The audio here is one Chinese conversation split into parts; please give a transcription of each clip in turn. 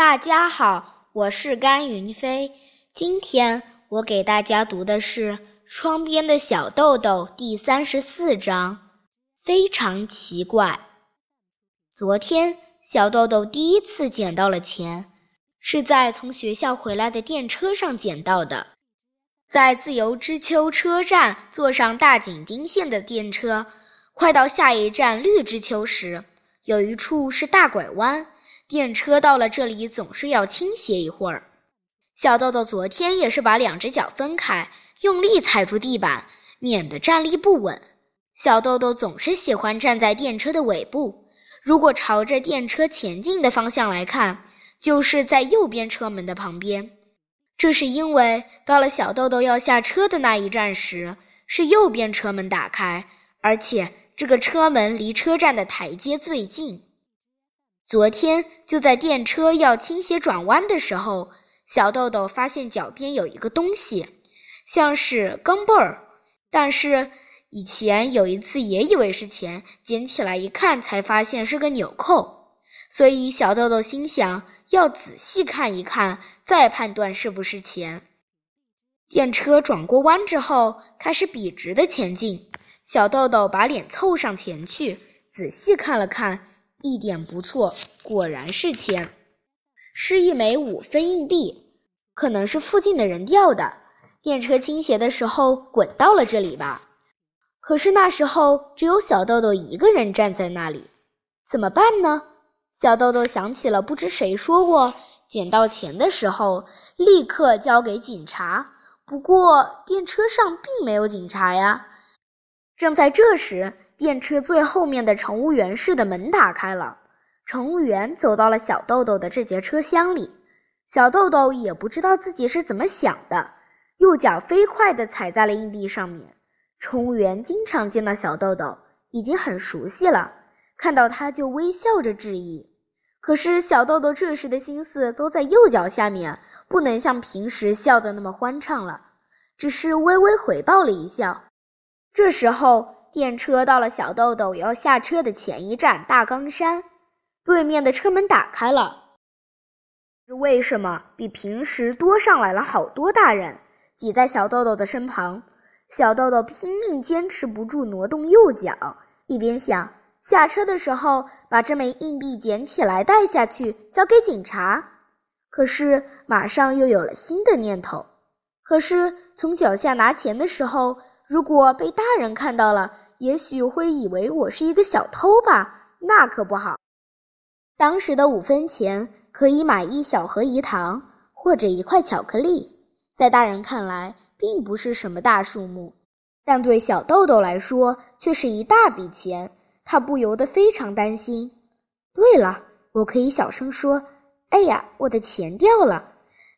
大家好，我是甘云飞。今天我给大家读的是《窗边的小豆豆》第三十四章。非常奇怪，昨天小豆豆第一次捡到了钱，是在从学校回来的电车上捡到的。在自由之丘车站坐上大井町线的电车，快到下一站绿之丘时，有一处是大拐弯。电车到了这里总是要倾斜一会儿。小豆豆昨天也是把两只脚分开，用力踩住地板，免得站立不稳。小豆豆总是喜欢站在电车的尾部，如果朝着电车前进的方向来看，就是在右边车门的旁边。这是因为到了小豆豆要下车的那一站时，是右边车门打开，而且这个车门离车站的台阶最近。昨天就在电车要倾斜转弯的时候，小豆豆发现脚边有一个东西，像是钢镚儿。但是以前有一次也以为是钱，捡起来一看才发现是个纽扣。所以小豆豆心想要仔细看一看，再判断是不是钱。电车转过弯之后，开始笔直的前进。小豆豆把脸凑上前去，仔细看了看。一点不错，果然是钱，是一枚五分硬币，可能是附近的人掉的。电车倾斜的时候滚到了这里吧？可是那时候只有小豆豆一个人站在那里，怎么办呢？小豆豆想起了不知谁说过，捡到钱的时候立刻交给警察。不过电车上并没有警察呀。正在这时。电车最后面的乘务员室的门打开了，乘务员走到了小豆豆的这节车厢里。小豆豆也不知道自己是怎么想的，右脚飞快地踩在了硬币上面。乘务员经常见到小豆豆，已经很熟悉了，看到他就微笑着致意。可是小豆豆这时的心思都在右脚下面，不能像平时笑得那么欢畅了，只是微微回报了一笑。这时候。电车到了小豆豆要下车的前一站大冈山，对面的车门打开了。为什么比平时多上来了好多大人，挤在小豆豆的身旁？小豆豆拼命坚持不住挪动右脚，一边想下车的时候把这枚硬币捡起来带下去交给警察。可是马上又有了新的念头：可是从脚下拿钱的时候。如果被大人看到了，也许会以为我是一个小偷吧，那可不好。当时的五分钱可以买一小盒饴糖或者一块巧克力，在大人看来并不是什么大数目，但对小豆豆来说却是一大笔钱。他不由得非常担心。对了，我可以小声说：“哎呀，我的钱掉了！”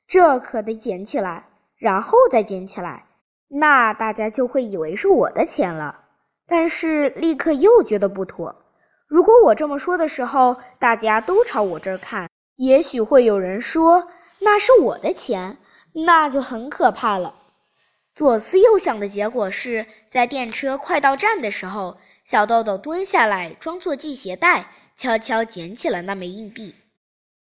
这可得捡起来，然后再捡起来。那大家就会以为是我的钱了，但是立刻又觉得不妥。如果我这么说的时候，大家都朝我这儿看，也许会有人说那是我的钱，那就很可怕了。左思右想的结果是在电车快到站的时候，小豆豆蹲下来，装作系鞋带，悄悄捡起了那枚硬币。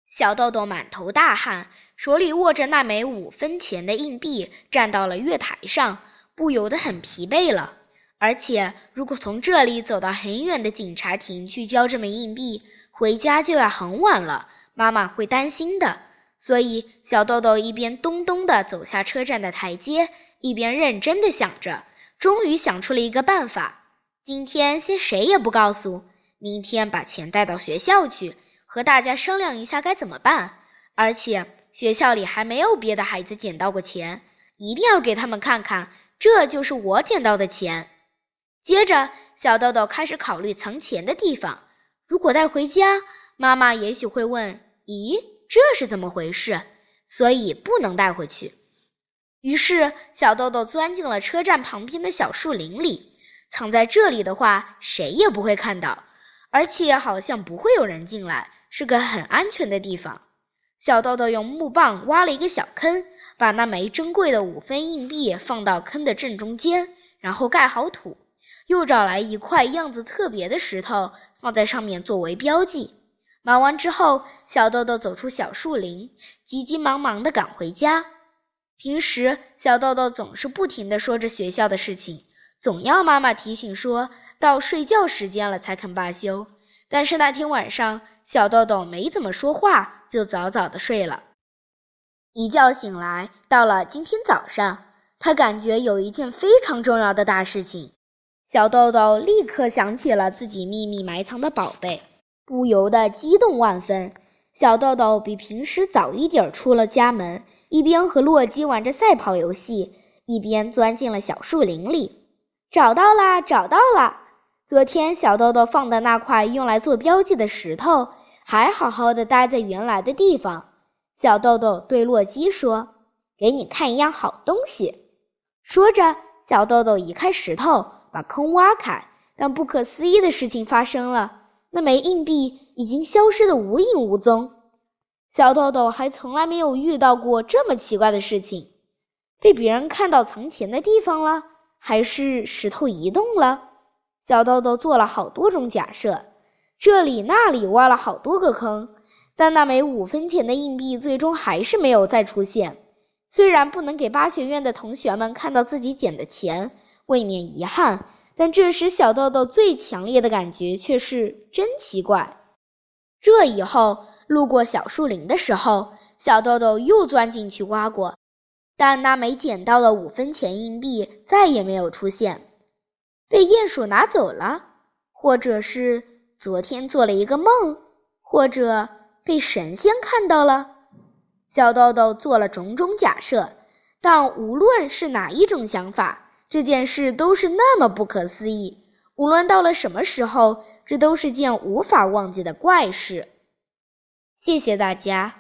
小豆豆满头大汗。手里握着那枚五分钱的硬币，站到了月台上，不由得很疲惫了。而且，如果从这里走到很远的警察亭去交这枚硬币，回家就要很晚了，妈妈会担心的。所以，小豆豆一边咚咚地走下车站的台阶，一边认真地想着。终于想出了一个办法：今天先谁也不告诉，明天把钱带到学校去，和大家商量一下该怎么办。而且。学校里还没有别的孩子捡到过钱，一定要给他们看看，这就是我捡到的钱。接着，小豆豆开始考虑藏钱的地方。如果带回家，妈妈也许会问：“咦，这是怎么回事？”所以不能带回去。于是，小豆豆钻进了车站旁边的小树林里。藏在这里的话，谁也不会看到，而且好像不会有人进来，是个很安全的地方。小豆豆用木棒挖了一个小坑，把那枚珍贵的五分硬币放到坑的正中间，然后盖好土，又找来一块样子特别的石头放在上面作为标记。忙完之后，小豆豆走出小树林，急急忙忙地赶回家。平时，小豆豆总是不停地说着学校的事情，总要妈妈提醒说到睡觉时间了才肯罢休。但是那天晚上，小豆豆没怎么说话，就早早的睡了。一觉醒来，到了今天早上，他感觉有一件非常重要的大事情。小豆豆立刻想起了自己秘密埋藏的宝贝。不由得激动万分。小豆豆比平时早一点出了家门，一边和洛基玩着赛跑游戏，一边钻进了小树林里。找到啦！找到啦！昨天小豆豆放的那块用来做标记的石头，还好好的待在原来的地方。小豆豆对洛基说：“给你看一样好东西。”说着，小豆豆移开石头，把坑挖开。但不可思议的事情发生了。那枚硬币已经消失得无影无踪，小豆豆还从来没有遇到过这么奇怪的事情：被别人看到藏钱的地方了，还是石头移动了？小豆豆做了好多种假设，这里那里挖了好多个坑，但那枚五分钱的硬币最终还是没有再出现。虽然不能给八学院的同学们看到自己捡的钱，未免遗憾。但这时，小豆豆最强烈的感觉却是真奇怪。这以后，路过小树林的时候，小豆豆又钻进去挖过，但那枚捡到的五分钱硬币再也没有出现，被鼹鼠拿走了，或者是昨天做了一个梦，或者被神仙看到了。小豆豆做了种种假设，但无论是哪一种想法。这件事都是那么不可思议，无论到了什么时候，这都是件无法忘记的怪事。谢谢大家。